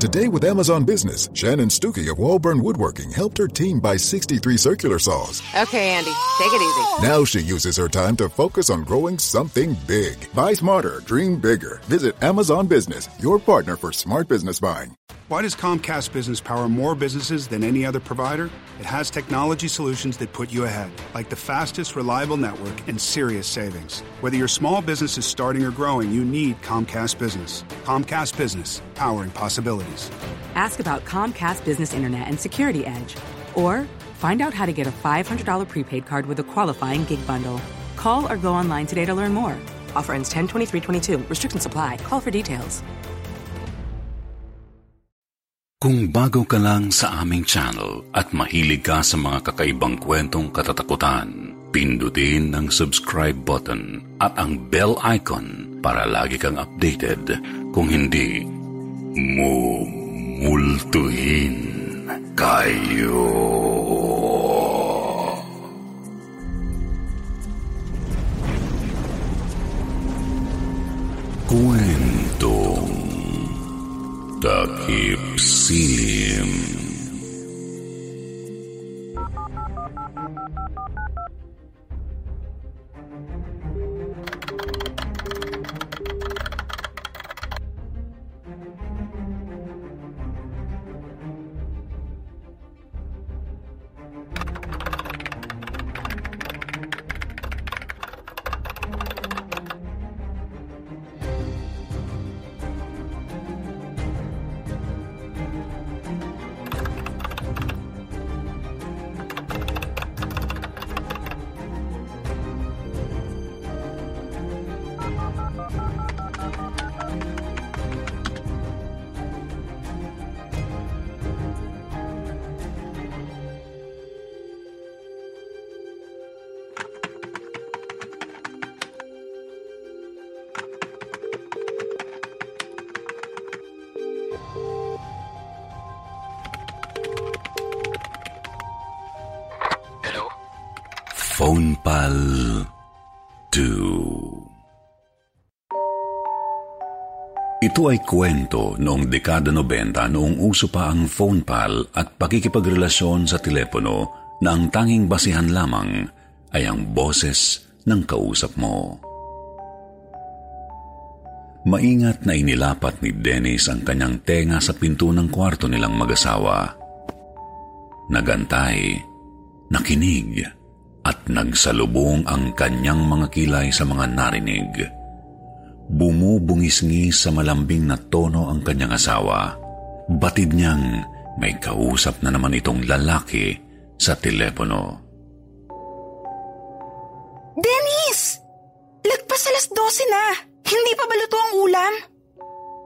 Today with Amazon Business, Shannon Stuckey of Walburn Woodworking helped her team buy 63 circular saws. Okay, Andy, take it easy. Now she uses her time to focus on growing something big. Buy smarter, dream bigger. Visit Amazon Business, your partner for smart business buying. Why does Comcast Business power more businesses than any other provider? It has technology solutions that put you ahead, like the fastest, reliable network and serious savings. Whether your small business is starting or growing, you need Comcast Business. Comcast Business, powering possibilities. Ask about Comcast Business Internet and Security Edge, or find out how to get a $500 prepaid card with a qualifying gig bundle. Call or go online today to learn more. Offer ends 10 23 22. Restrictions apply. Call for details. Kung bago ka lang sa aming channel at mahilig ka sa mga kakaibang kwentong katatakutan, pindutin ang subscribe button at ang bell icon para lagi kang updated. Kung hindi, mumultuhin kayo. Kwentong takip silim. Phone Pal 2 Ito ay kwento noong dekada 90 noong uso pa ang phone pal at pakikipagrelasyon sa telepono na ang tanging basihan lamang ay ang boses ng kausap mo. Maingat na inilapat ni Dennis ang kanyang tenga sa pinto ng kwarto nilang mag-asawa. Nagantay, nakinig, at nagsalubong ang kanyang mga kilay sa mga narinig. Bumubungis-ngis sa malambing na tono ang kanyang asawa. Batid niyang may kausap na naman itong lalaki sa telepono. Dennis! Lagpas alas 12 na! Hindi pa ba luto ang ulam?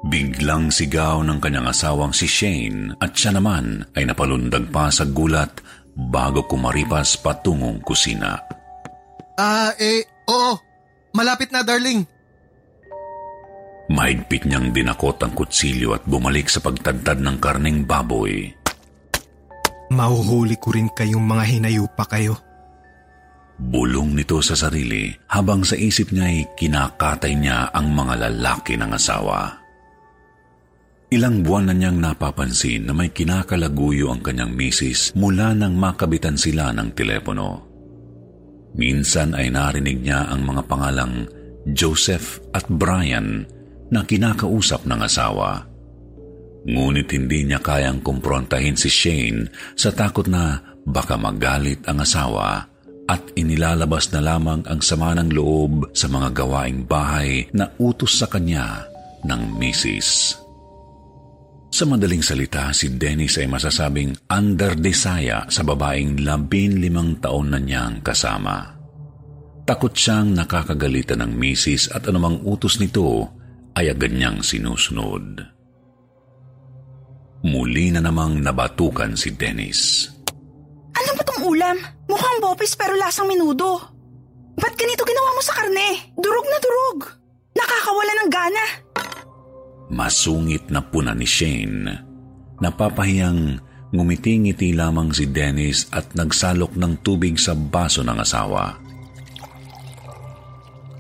Biglang sigaw ng kanyang asawang si Shane at siya naman ay napalundag pa sa gulat bago kumaripas patungong kusina. Ah, eh, oo. Malapit na, darling. Mahigpit niyang dinakot ang kutsilyo at bumalik sa pagtadtad ng karning baboy. Mahuhuli ko rin kayong mga hinayupa kayo. Bulong nito sa sarili habang sa isip niya ay kinakatay niya ang mga lalaki ng asawa. Ilang buwan na niyang napapansin na may kinakalaguyo ang kanyang misis mula nang makabitan sila ng telepono. Minsan ay narinig niya ang mga pangalang Joseph at Brian na kinakausap ng asawa. Ngunit hindi niya kayang kumprontahin si Shane sa takot na baka magalit ang asawa at inilalabas na lamang ang sama ng loob sa mga gawaing bahay na utos sa kanya ng misis. Sa madaling salita, si Dennis ay masasabing underdesaya sa babaeng labin limang taon na niyang kasama. Takot siyang nakakagalitan ng misis at anumang utos nito ay agad niyang sinusunod. Muli na namang nabatukan si Dennis. Ano ba tong ulam? Mukhang bopis pero lasang minudo. Ba't ganito ginawa mo sa karne? Durog na durog. Nakakawala ng gana. Masungit na puna ni Shane. Napapahiyang ngumiti-ngiti lamang si Dennis at nagsalok ng tubig sa baso ng asawa.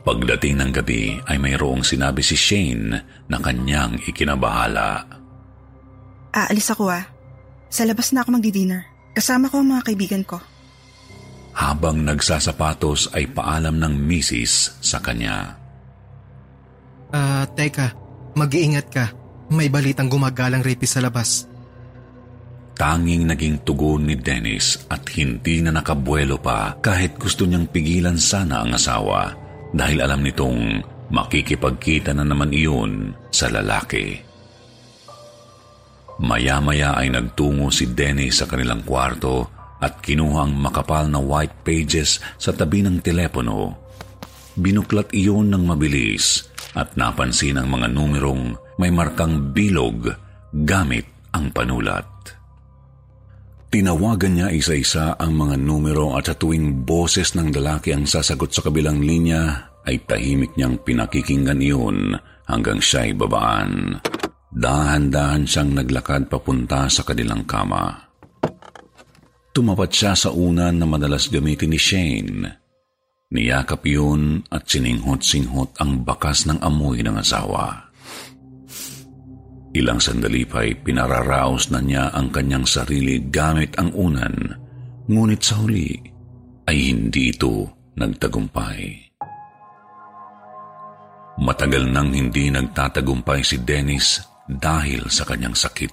Pagdating ng gabi ay mayroong sinabi si Shane na kanyang ikinabahala. Aalis ako ah. Sa labas na ako magdi-dinner. Kasama ko ang mga kaibigan ko. Habang nagsasapatos ay paalam ng misis sa kanya. Ah, uh, teka. Mag-iingat ka. May balitang gumagalang rapist sa labas. Tanging naging tugon ni Dennis at hindi na nakabuelo pa kahit gusto niyang pigilan sana ang asawa dahil alam nitong makikipagkita na naman iyon sa lalaki. Maya-maya ay nagtungo si Dennis sa kanilang kwarto at kinuha ang makapal na white pages sa tabi ng telepono. Binuklat iyon ng mabilis at napansin ang mga numerong may markang bilog gamit ang panulat. Tinawagan niya isa-isa ang mga numero at sa tuwing boses ng lalaki ang sasagot sa kabilang linya, ay tahimik niyang pinakikinggan iyon hanggang siya'y babaan. Dahan-dahan siyang naglakad papunta sa kanilang kama. Tumapat siya sa unan na madalas gamitin ni Shane. Niyakap yun at sininghot-singhot ang bakas ng amoy ng asawa. Ilang sandali pa'y pinararaos na niya ang kanyang sarili gamit ang unan, ngunit sa huli ay hindi ito nagtagumpay. Matagal nang hindi nagtatagumpay si Dennis dahil sa kanyang sakit.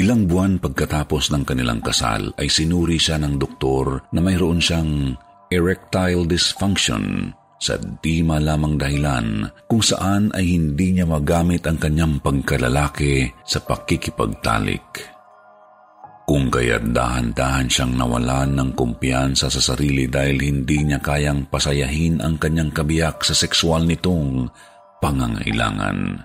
Ilang buwan pagkatapos ng kanilang kasal ay sinuri siya ng doktor na mayroon siyang erectile dysfunction sa di malamang dahilan kung saan ay hindi niya magamit ang kanyang pagkalalaki sa pakikipagtalik. Kung kaya't dahan-dahan siyang nawalan ng kumpiyansa sa sarili dahil hindi niya kayang pasayahin ang kanyang kabiyak sa sexual nitong pangangailangan.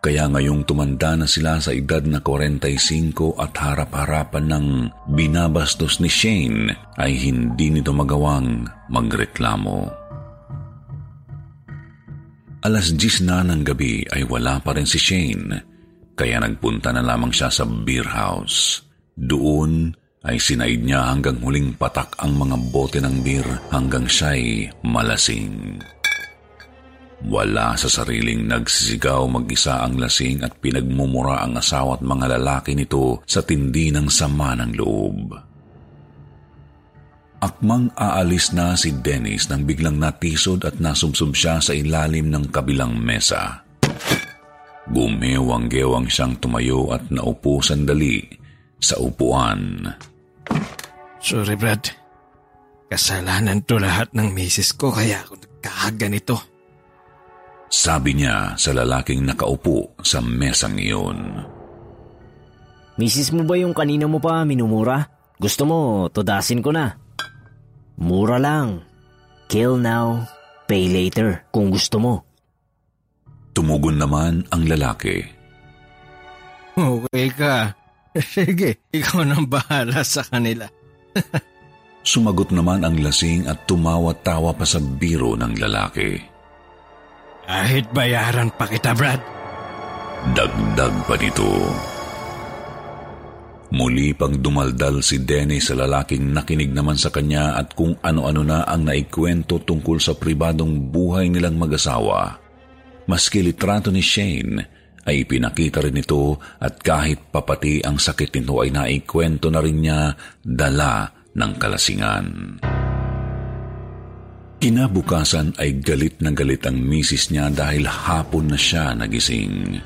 Kaya ngayong tumanda na sila sa edad na 45 at harap-harapan ng binabastos ni Shane ay hindi nito magawang magreklamo. Alas 10 na ng gabi ay wala pa rin si Shane, kaya nagpunta na lamang siya sa beer house. Doon ay sinaid niya hanggang huling patak ang mga bote ng beer hanggang siya'y malasing. Wala sa sariling nagsisigaw mag-isa ang lasing at pinagmumura ang asawa at mga lalaki nito sa tindi ng sama ng loob. Akmang aalis na si Dennis nang biglang natisod at nasumsum siya sa ilalim ng kabilang mesa. Gumewang-gewang siyang tumayo at naupo sandali sa upuan. Sorry, Brad. Kasalanan to lahat ng misis ko kaya ako nagkakaganito. Sabi niya sa lalaking nakaupo sa mesang iyon. Misis mo ba yung kanina mo pa minumura? Gusto mo, tudasin ko na. Mura lang. Kill now, pay later kung gusto mo. Tumugon naman ang lalaki. Okay ka. Sige, ikaw nang bahala sa kanila. Sumagot naman ang lasing at tumawa-tawa pa sa biro ng lalaki. Kahit bayaran pa kita, Brad. Dagdag pa dito. Muli pang dumaldal si Denny sa lalaking nakinig naman sa kanya at kung ano-ano na ang naikwento tungkol sa pribadong buhay nilang mag-asawa. Maski litrato ni Shane ay pinakita rin ito at kahit papati ang sakit nito ay naikwento na rin niya dala ng kalasingan. Kinabukasan ay galit na galit ang misis niya dahil hapon na siya nagising.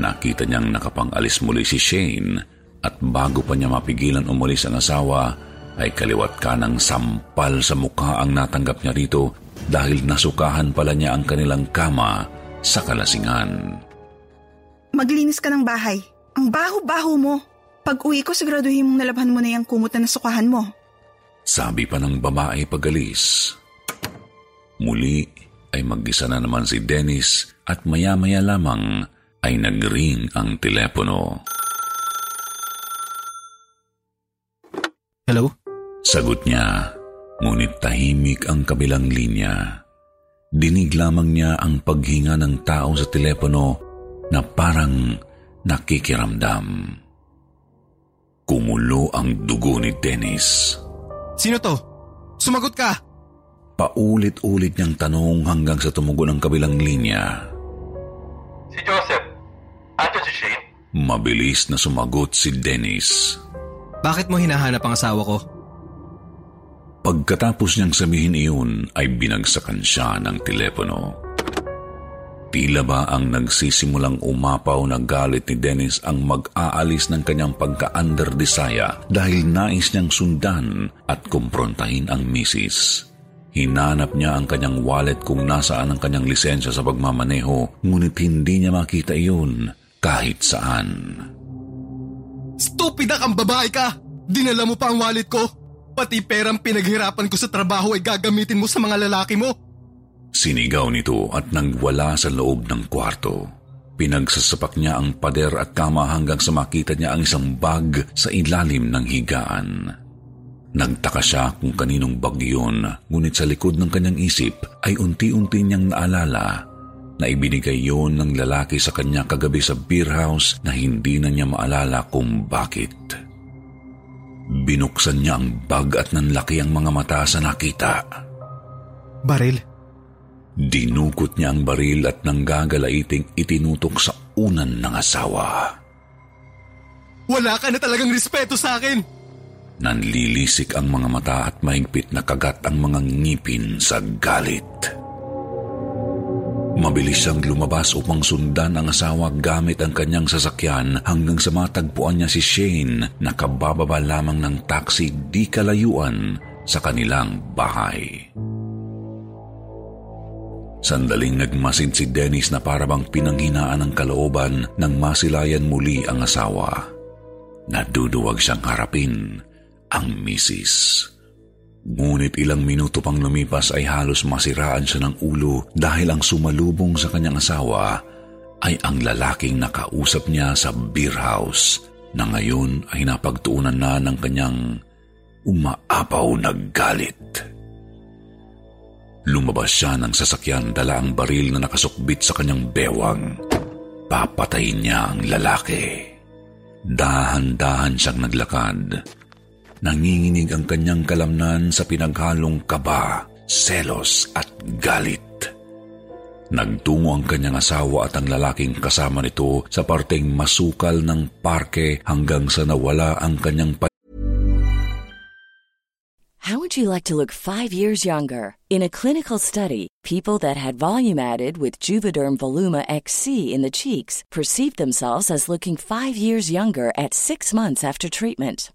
Nakita niyang nakapangalis muli si Shane at bago pa niya mapigilan umalis ang asawa, ay kaliwat ka ng sampal sa mukha ang natanggap niya rito dahil nasukahan pala niya ang kanilang kama sa kalasingan. Maglinis ka ng bahay. Ang baho-baho mo. Pag uwi ko, siguraduhin mong nalabhan mo na yung kumot na nasukahan mo. Sabi pa ng babae pagalis. Muli ay mag-isa na naman si Dennis at maya-maya lamang ay nagring ang telepono. Hello? Sagot niya, ngunit tahimik ang kabilang linya. Dinig lamang niya ang paghinga ng tao sa telepono na parang nakikiramdam. Kumulo ang dugo ni Dennis. Sino to? Sumagot ka! Paulit-ulit niyang tanong hanggang sa tumugon ang kabilang linya. Si Joseph. Ato si Shane? Mabilis na sumagot si Dennis. Bakit mo hinahanap ang asawa ko? Pagkatapos niyang sabihin iyon ay binagsakan siya ng telepono. Tila ba ang nagsisimulang umapaw na galit ni Dennis ang mag-aalis ng kanyang pagka-underdesaya dahil nais niyang sundan at kumprontahin ang misis. Hinanap niya ang kanyang wallet kung nasaan ang kanyang lisensya sa pagmamaneho, ngunit hindi niya makita iyon kahit saan. Stupida kang babae ka! Dinala mo pa ang wallet ko! Pati perang pinaghirapan ko sa trabaho ay gagamitin mo sa mga lalaki mo! Sinigaw nito at nagwala sa loob ng kwarto. Pinagsasapak niya ang pader at kama hanggang sa makita niya ang isang bag sa ilalim ng higaan. Nagtaka siya kung kaninong bag ngunit sa likod ng kanyang isip ay unti-unti niyang naalala na ibinigay yon ng lalaki sa kanya kagabi sa beer house na hindi na niya maalala kung bakit. Binuksan niya ang bag at nanlaki ang mga mata sa nakita. Baril? Dinukot niya ang baril at nanggagalaiting itinutok sa unan ng asawa. Wala ka na talagang respeto sa akin! Nanlilisik ang mga mata at mahigpit na kagat ang mga ngipin sa galit. Mabilis siyang lumabas upang sundan ang asawa gamit ang kanyang sasakyan hanggang sa matagpuan niya si Shane na kabababa lamang ng taxi di kalayuan sa kanilang bahay. Sandaling nagmasid si Dennis na parabang pinanghinaan ng kalooban nang masilayan muli ang asawa. Naduduwag siyang harapin ang misis. Ngunit ilang minuto pang lumipas ay halos masiraan siya ng ulo dahil ang sumalubong sa kanyang asawa ay ang lalaking nakausap niya sa beer house na ngayon ay napagtuunan na ng kanyang umaapaw na galit. Lumabas siya ng sasakyan dala ang baril na nakasukbit sa kanyang bewang. Papatayin niya ang lalaki. Dahan-dahan siyang naglakad nanginginig ang kanyang kalamnan sa pinaghalong kaba, selos at galit. Nagtungo ang kanyang asawa at ang lalaking kasama nito sa parteng masukal ng parke hanggang sa nawala ang kanyang pa- How would you like to look five years younger? In a clinical study, people that had volume added with Juvederm Voluma XC in the cheeks perceived themselves as looking five years younger at six months after treatment.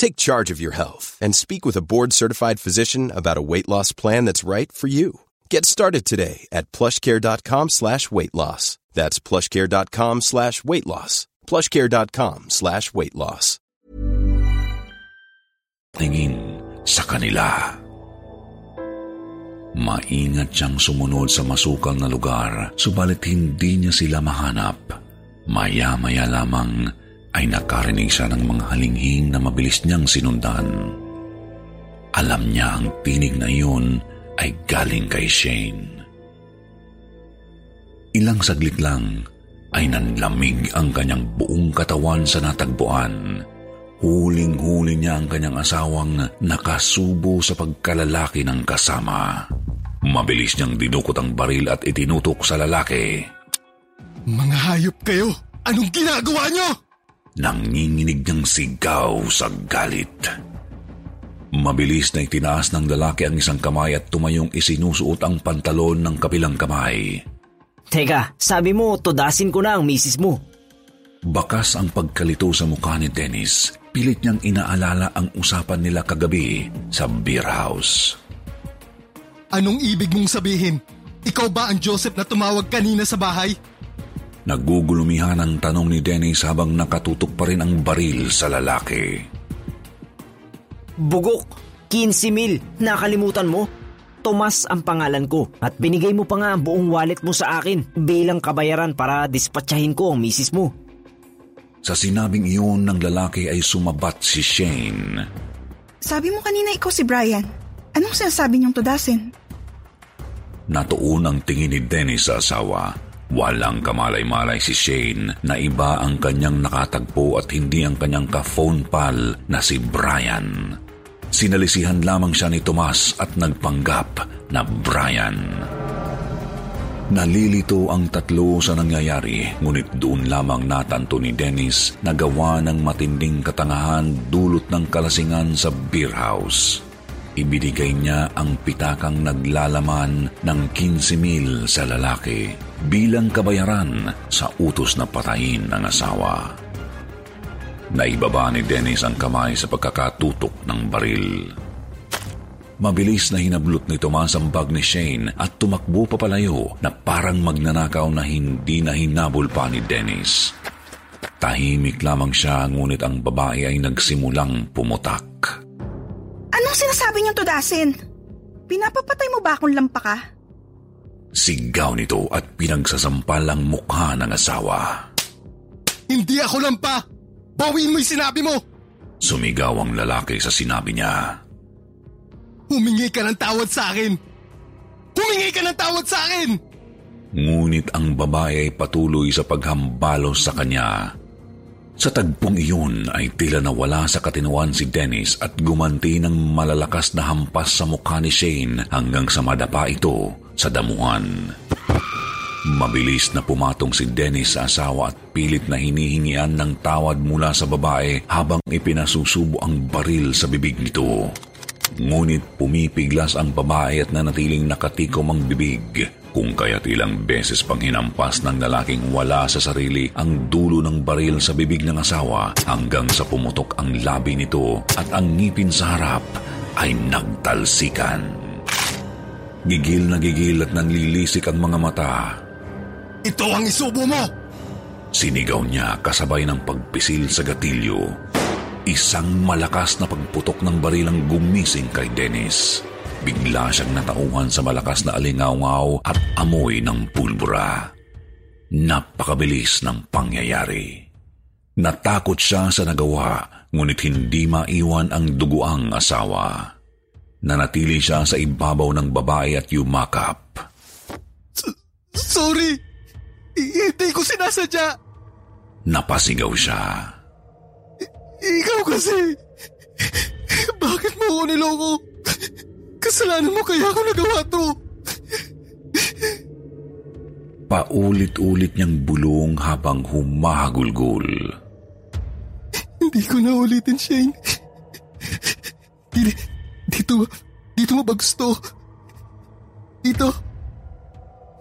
Take charge of your health and speak with a board-certified physician about a weight loss plan that's right for you. Get started today at plushcare.com slash weight loss. That's plushcare.com slash weight loss. plushcare.com slash weight loss. Tingin sa kanila. Maingat siyang sumunod sa masukal na lugar, subalit hindi niya sila mahanap. Maya-maya lamang ay nakarinig siya ng mga halinghing na mabilis niyang sinundan. Alam niya ang tinig na iyon ay galing kay Shane. Ilang saglit lang ay nanlamig ang kanyang buong katawan sa natagpuan. Huling-huli niya ang kanyang asawang nakasubo sa pagkalalaki ng kasama. Mabilis niyang dinukot ang baril at itinutok sa lalaki. Mga hayop kayo! Anong ginagawa niyo? Nanginginig niyang sigaw sa galit. Mabilis na itinaas ng lalaki ang isang kamay at tumayong isinusuot ang pantalon ng kabilang kamay. Teka, sabi mo, tudasin ko na ang misis mo. Bakas ang pagkalito sa mukha ni Dennis. Pilit niyang inaalala ang usapan nila kagabi sa beer house. Anong ibig mong sabihin? Ikaw ba ang Joseph na tumawag kanina sa bahay? Nagugulumihan ang tanong ni Dennis habang nakatutok pa rin ang baril sa lalaki. Bugok, 15 mil, nakalimutan mo? Tomas ang pangalan ko at binigay mo pa nga ang buong wallet mo sa akin bilang kabayaran para dispatchahin ko ang misis mo. Sa sinabing iyon ng lalaki ay sumabat si Shane. Sabi mo kanina ikaw si Brian. Anong sinasabi niyong tudasin? Natuon ang tingin ni Dennis sa asawa. Walang kamalay-malay si Shane na iba ang kanyang nakatagpo at hindi ang kanyang ka-phone pal na si Brian. Sinalisihan lamang siya ni Tomas at nagpanggap na Brian. Nalilito ang tatlo sa nangyayari, ngunit doon lamang natanto ni Dennis na gawa ng matinding katangahan dulot ng kalasingan sa beer house. Ibinigay niya ang pitakang naglalaman ng 15 mil sa lalaki bilang kabayaran sa utos na patayin ng asawa. Naibaba ni Dennis ang kamay sa pagkakatutok ng baril. Mabilis na hinablot ni Tomas ang bag ni Shane at tumakbo papalayo na parang magnanakaw na hindi na hinabol pa ni Dennis. Tahimik lamang siya ngunit ang babae ay nagsimulang pumutak. Anong sinasabi niyong tudasin? Pinapapatay mo ba akong lampa ka? Sigaw nito at pinagsasampal ang mukha ng asawa. Hindi ako lampa! Bawiin mo yung sinabi mo! Sumigaw ang lalaki sa sinabi niya. Humingi ka ng tawad sa akin! Humingi ka ng tawad sa akin! Ngunit ang babae ay patuloy sa paghambalos sa kanya. Sa tagpong iyon ay tila nawala sa katinuan si Dennis at gumanti ng malalakas na hampas sa mukha ni Shane hanggang sa madapa ito sa damuhan. Mabilis na pumatong si Dennis sa asawa at pilit na hinihingian ng tawad mula sa babae habang ipinasusubo ang baril sa bibig nito. Ngunit pumipiglas ang babae at nanatiling nakatikom ang bibig kung kaya't ilang beses pang hinampas ng lalaking wala sa sarili ang dulo ng baril sa bibig ng asawa hanggang sa pumutok ang labi nito at ang ngipin sa harap ay nagtalsikan. Gigil na gigil at nanlilisik ang mga mata ito ang isubo mo! Sinigaw niya kasabay ng pagpisil sa gatilyo. Isang malakas na pagputok ng barilang gumising kay Dennis. Bigla siyang natauhan sa malakas na alingaw at amoy ng pulbura. Napakabilis ng pangyayari. Natakot siya sa nagawa, ngunit hindi maiwan ang duguang asawa. Nanatili siya sa ibabaw ng babae at yumakap. Sorry! Hindi ko sinasadya. Napasigaw siya. ikaw kasi. Bakit mo ako niloko? Kasalanan mo kaya ako nagawa to. Paulit-ulit niyang bulong habang humahagulgol. Hindi ko na ulitin, Shane. Dito, dito, dito mo ba gusto? Dito,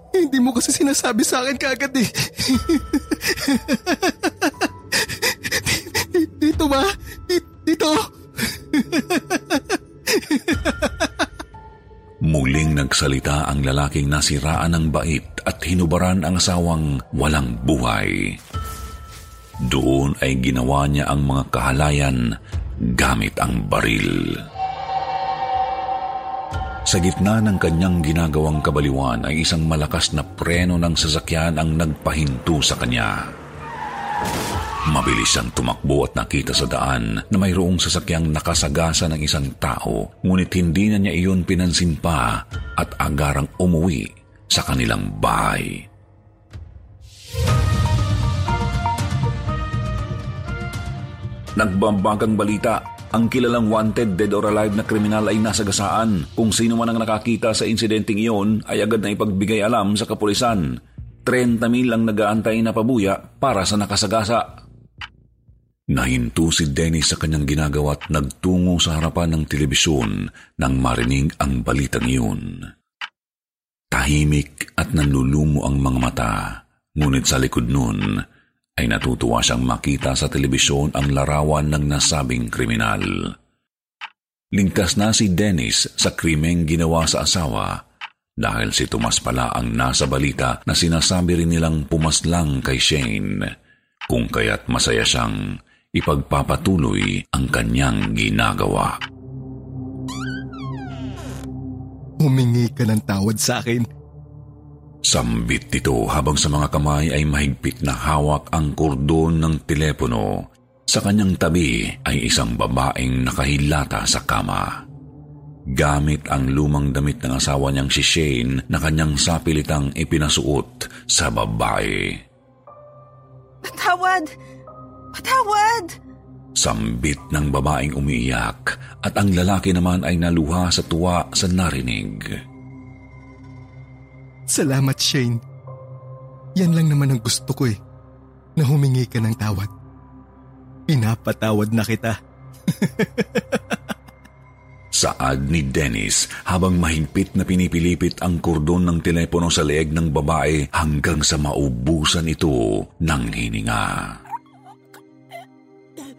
hindi mo kasi sinasabi sa akin kagad eh. dito ba? Dito? Muling nagsalita ang lalaking nasiraan ng bait at hinubaran ang asawang walang buhay. Doon ay ginawa niya ang mga kahalayan gamit ang baril. Sa gitna ng kanyang ginagawang kabaliwan ay isang malakas na preno ng sasakyan ang nagpahinto sa kanya. Mabilis siyang tumakbo at nakita sa daan na mayroong sasakyang nakasagasa ng isang tao, ngunit hindi na niya iyon pinansin pa at agarang umuwi sa kanilang bahay. Nagbambagang balita, ang kilalang wanted, dead or alive na kriminal ay nasa gasaan. Kung sino man ang nakakita sa insidenteng iyon ay agad na ipagbigay alam sa kapulisan. 30 mil ang nagaantay na pabuya para sa nakasagasa. Nahinto si Dennis sa kanyang ginagawa at nagtungo sa harapan ng telebisyon nang marinig ang balitang iyon. Tahimik at nanlulumo ang mga mata, ngunit sa likod nun, ay natutuwa siyang makita sa telebisyon ang larawan ng nasabing kriminal. Ligtas na si Dennis sa krimeng ginawa sa asawa dahil si Tomas pala ang nasa balita na sinasabi rin nilang pumaslang kay Shane kung kaya't masaya siyang ipagpapatuloy ang kanyang ginagawa. Humingi ka ng tawad sa akin Sambit ito habang sa mga kamay ay mahigpit na hawak ang kordon ng telepono. Sa kanyang tabi ay isang babaeng nakahilata sa kama. Gamit ang lumang damit ng asawa niyang si Shane na kanyang sapilitang ipinasuot sa babae. Patawad! Patawad! Sambit ng babaeng umiiyak at ang lalaki naman ay naluha sa tuwa sa narinig. Salamat, Shane. Yan lang naman ang gusto ko eh, na humingi ka ng tawad. Pinapatawad na kita. Saad ni Dennis habang mahigpit na pinipilipit ang kordon ng telepono sa leeg ng babae hanggang sa maubusan ito ng hininga.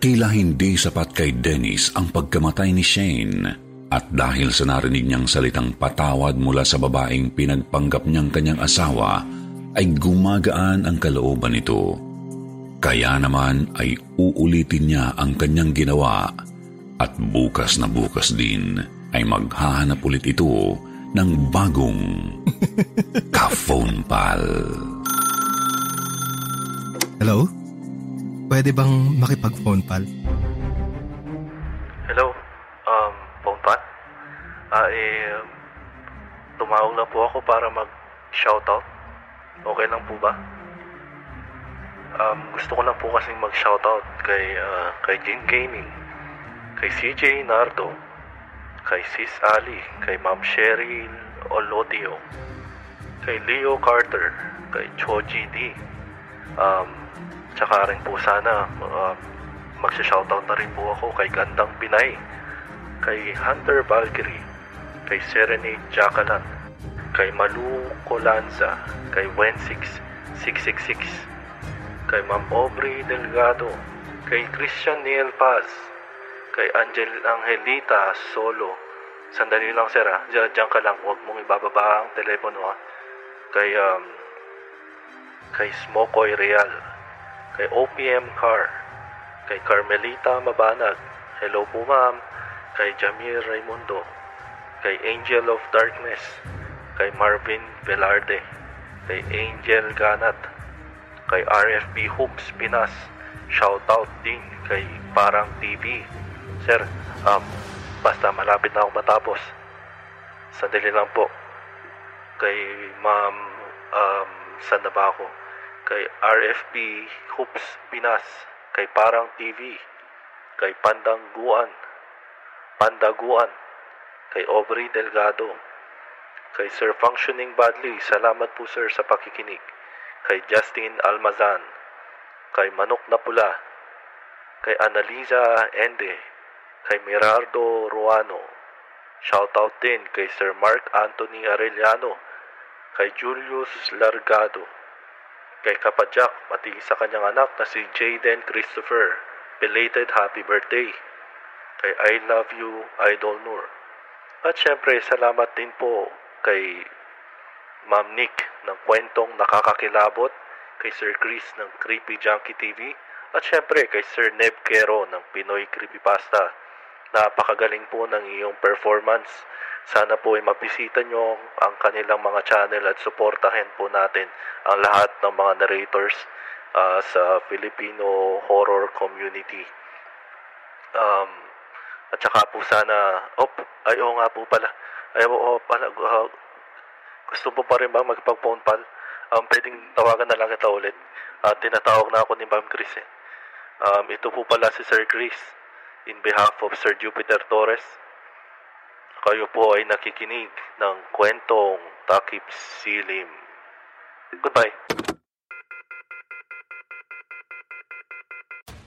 Tila hindi sapat kay Dennis ang pagkamatay ni Shane at dahil sa narinig niyang salitang patawad mula sa babaeng pinagpanggap niyang kanyang asawa, ay gumagaan ang kalooban nito. Kaya naman ay uulitin niya ang kanyang ginawa at bukas na bukas din ay maghahanap ulit ito ng bagong ka-phone pal. Hello? Pwede bang makipag-phone pal? Ah, eh, tumawag lang po ako para mag-shoutout. Okay lang po ba? Um, gusto ko lang po kasing mag-shoutout kay, uh, kay Jin Gaming, kay CJ Nardo, kay Sis Ali, kay Ma'am Cheryl Olodio, kay Leo Carter, kay Choji D. Um, tsaka rin po sana uh, magsha-shoutout na rin po ako kay Gandang Pinay, kay Hunter Valkyrie, kay Serenade Jakalan, kay Malu Colanza, kay Wensix 666, kay Ma'am Aubrey Delgado, kay Christian Neil Paz, kay Angel Angelita Solo. Sandali lang sir ha, diyan, diyan ka lang, huwag mong ibababa ang telepono ha. Kay, um, kay Smokoy Real, kay OPM Car, kay Carmelita Mabanag, hello po ma'am, kay Jamir Raimundo, kay Angel of Darkness, kay Marvin Velarde, kay Angel Ganat, kay RFB Hoops Pinas, shoutout din kay Parang TV. Sir, um, basta malapit na ako matapos. Sandali lang po. Kay Ma'am, um, saan na ba ako? Kay RFB Hoops Pinas, kay Parang TV, kay Pandangguan, Pandaguan, kay Aubrey Delgado, kay Sir Functioning Badly, salamat po sir sa pakikinig, kay Justin Almazan, kay Manok na Pula, kay Analiza Ende, kay Mirardo Ruano, shoutout din kay Sir Mark Anthony Arellano, kay Julius Largado, kay Kapadjak, pati sa kanyang anak na si Jaden Christopher, belated happy birthday, kay I Love You Idol Nur, at syempre, salamat din po kay Ma'am Nick ng kwentong nakakakilabot, kay Sir Chris ng Creepy Junkie TV, at syempre kay Sir Neb Kero ng Pinoy Creepypasta. Napakagaling po ng iyong performance. Sana po ay mabisita nyo ang kanilang mga channel at suportahin po natin ang lahat ng mga narrators uh, sa Filipino horror community. Um, at saka po sana, op, ay oo nga po pala. Ay oo pala, uh, gusto mo pa rin ba magpag-phone pal? Um, pwedeng tawagan na lang kita ulit. Uh, tinatawag na ako ni Ma'am Chris eh. Um, ito po pala si Sir Chris in behalf of Sir Jupiter Torres. Kayo po ay nakikinig ng kwentong takip silim. Goodbye.